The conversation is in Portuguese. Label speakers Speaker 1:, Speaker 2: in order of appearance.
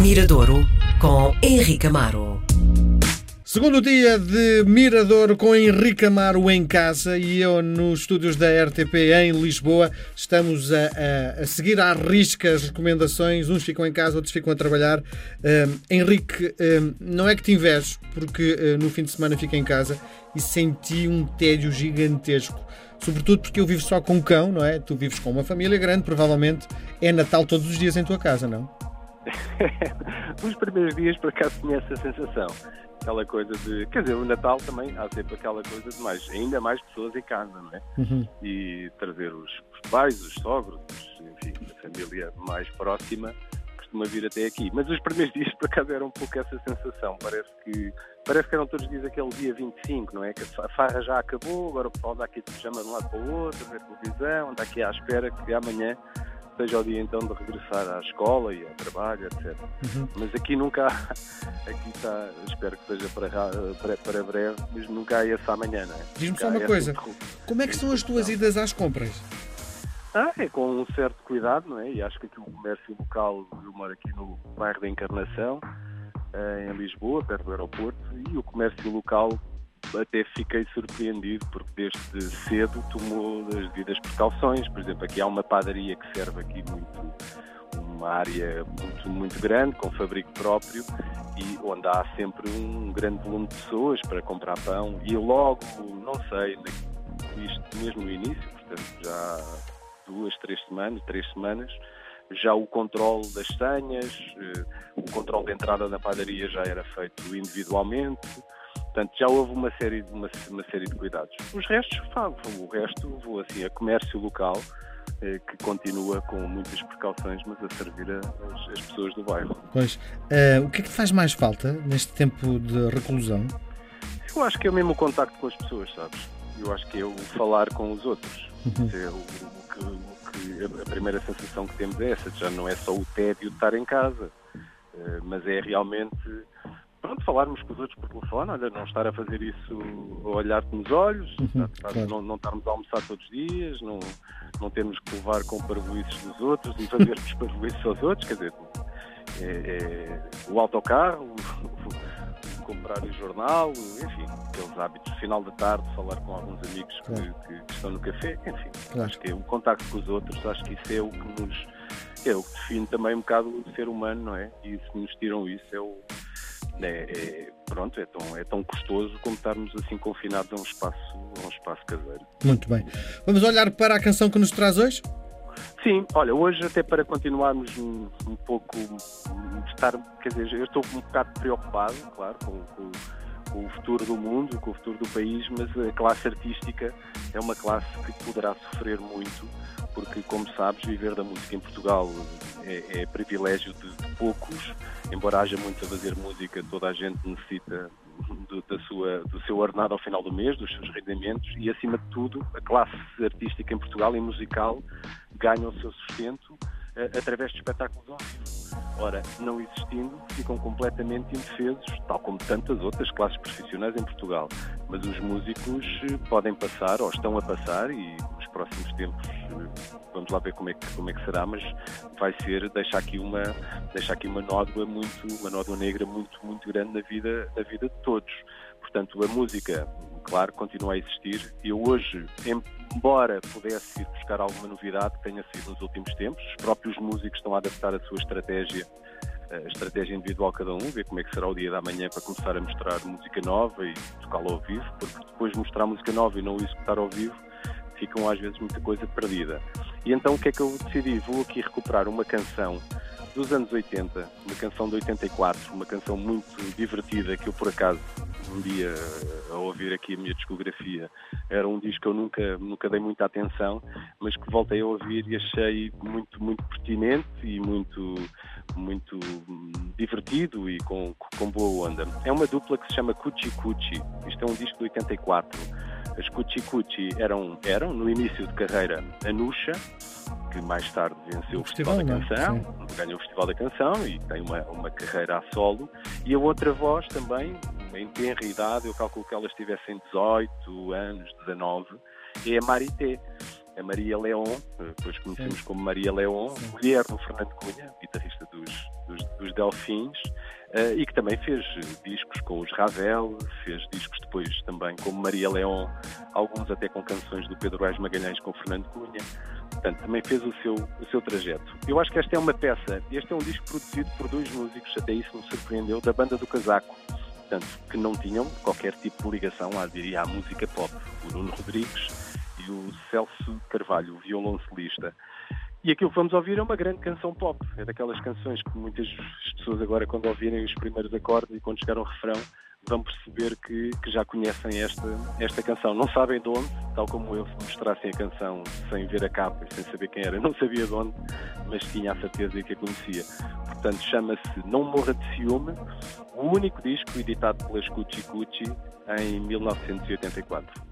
Speaker 1: Miradouro com Henrique Amaro.
Speaker 2: Segundo dia de Mirador com Henrique Amaro em casa e eu nos estúdios da RTP em Lisboa. Estamos a, a, a seguir à risca as recomendações. Uns ficam em casa, outros ficam a trabalhar. Um, Henrique, um, não é que te invejo, porque uh, no fim de semana fico em casa e senti um tédio gigantesco. Sobretudo porque eu vivo só com um cão, não é? Tu vives com uma família grande, provavelmente é Natal todos os dias em tua casa, não?
Speaker 3: Os primeiros dias, por acaso, tinha essa sensação aquela coisa de. Quer dizer, o Natal também há sempre aquela coisa de mais, ainda mais pessoas em casa, não é? Uhum. E trazer os, os, pais, os sogros, enfim, a família mais próxima costuma vir até aqui. Mas os primeiros dias, por acaso, era um pouco essa sensação. Parece que, parece que eram todos os dias aquele dia 25, não é? Que a farra já acabou, agora o pessoal dá aqui de pijama de um lado para o outro, ver televisão, anda aqui à espera que amanhã seja o dia então de regressar à escola e ao trabalho, etc. Uhum. Mas aqui nunca há, aqui está, espero que seja para, para, para breve, mas nunca há esse amanhã, não é?
Speaker 2: Diz-me só uma coisa, como é que são as tuas idas às compras?
Speaker 3: Ah, é com um certo cuidado, não é? E acho que aqui o comércio local, eu moro aqui no bairro da Encarnação, eh, em Lisboa, perto do aeroporto, e o comércio local até fiquei surpreendido porque desde cedo tomou as devidas precauções. Por exemplo, aqui há uma padaria que serve aqui muito uma área muito, muito grande, com fabrico próprio, e onde há sempre um grande volume de pessoas para comprar pão. E logo, não sei, isto mesmo no início, portanto já duas, três semanas, três semanas, já o controle das senhas, eh, o controle de entrada na padaria já era feito individualmente, Portanto, já houve uma série, uma, uma série de cuidados. Os restos, o resto vou assim a comércio local, eh, que continua com muitas precauções, mas a servir as, as pessoas do bairro.
Speaker 2: Pois, uh, o que é que faz mais falta neste tempo de reclusão?
Speaker 3: Eu acho que é o mesmo contacto com as pessoas, sabes? Eu acho que é o falar com os outros. Uhum. É o, o, que, o que, a primeira sensação que temos é essa, já não é só o tédio de estar em casa, uh, mas é realmente pronto, falarmos com os outros por telefone, olha, não estar a fazer isso a olhar-te nos olhos, uhum, claro. não, não estarmos a almoçar todos os dias, não, não termos que levar com parvoices dos outros e fazermos parvoices aos outros, quer dizer, é, é, o autocarro, comprar o jornal, enfim, aqueles hábitos, final da tarde, falar com alguns amigos claro. que, que, estão no café, enfim, claro. acho que é o contacto com os outros, acho que isso é o que nos é o que define também um bocado o ser humano, não é? E se nos tiram isso é o, é, é, pronto, é tão, é tão custoso como estarmos assim confinados a um espaço, a um espaço caseiro.
Speaker 2: Muito bem. Vamos olhar para a canção que nos traz hoje?
Speaker 3: Sim, olha, hoje até para continuarmos um, um pouco, estar, quer dizer, eu estou um bocado preocupado, claro, com, com, com, o futuro do mundo, com o futuro do país, mas a classe artística é uma classe que poderá sofrer muito, porque, como sabes, viver da música em Portugal é, é privilégio de, de, poucos, embora haja muito a fazer música, toda a gente necessita do, da sua, do seu ordenado ao final do mês, dos seus rendimentos e, acima de tudo, a classe artística em Portugal e musical ganha o seu sustento uh, através de espetáculos ao vivo. Ora, não existindo, ficam completamente indefesos, tal como tantas outras classes profissionais em Portugal. Mas os músicos eh, podem passar, ou estão a passar, e nos próximos tempos eh, vamos lá ver como é que, como é que será, mas vai ser deixar aqui uma, deixar aqui uma nódoa muito, uma nódoa negra muito, muito grande na vida, na vida de todos. Portanto, a música, claro, continua a existir. Eu hoje, embora pudesse ir buscar alguma novidade que tenha sido nos últimos tempos, os próprios músicos estão a adaptar a sua estratégia a estratégia individual cada um, ver como é que será o dia da manhã para começar a mostrar música nova e tocá-la ao vivo, porque depois de mostrar música nova e não o executar ao vivo, ficam às vezes muita coisa perdida. E então o que é que eu decidi? Vou aqui recuperar uma canção dos anos 80, uma canção de 84, uma canção muito divertida que eu por acaso um dia ao ouvir aqui a minha discografia era um disco que eu nunca, nunca dei muita atenção, mas que voltei a ouvir e achei muito, muito pertinente e muito, muito divertido e com, com boa onda. É uma dupla que se chama Cuchi Cuchi. Isto é um disco de 84 as Cuchi Cuchi eram, eram, no início de carreira, a Nuxa, que mais tarde venceu o, Festival, Festival, da Canção, é? ganhou o Festival da Canção e tem uma, uma carreira a solo. E a outra voz também, em tenra idade, eu calculo que elas tivessem 18 anos, 19, é a Marité. A Maria Leon, depois conhecemos Sim. como Maria Leon, Sim. mulher do Fernando Cunha, guitarrista dos, dos, dos Delfins, uh, e que também fez discos com os Ravel, fez discos depois também com Maria León, alguns até com canções do Pedro Reis Magalhães com Fernando Cunha. Portanto, também fez o seu, o seu trajeto. Eu acho que esta é uma peça, este é um disco produzido por dois músicos, até isso me surpreendeu, da banda do Casaco, portanto, que não tinham qualquer tipo de ligação, à, diria, à música pop. O Nuno Rodrigues e o Celso Carvalho, o violoncelista. E aquilo que vamos ouvir é uma grande canção pop. É daquelas canções que muitas pessoas agora, quando ouvirem os primeiros acordes e quando chegar ao refrão, vão perceber que, que, já conhecem esta, esta canção. Não sabem de onde, tal como eu, se mostrassem a canção sem ver a capa e sem saber quem era, não sabia de onde, mas tinha a certeza de que a conhecia. Portanto, chama-se Não Morra de Ciúme, o único disco editado pelas Cucci Cucci em 1984.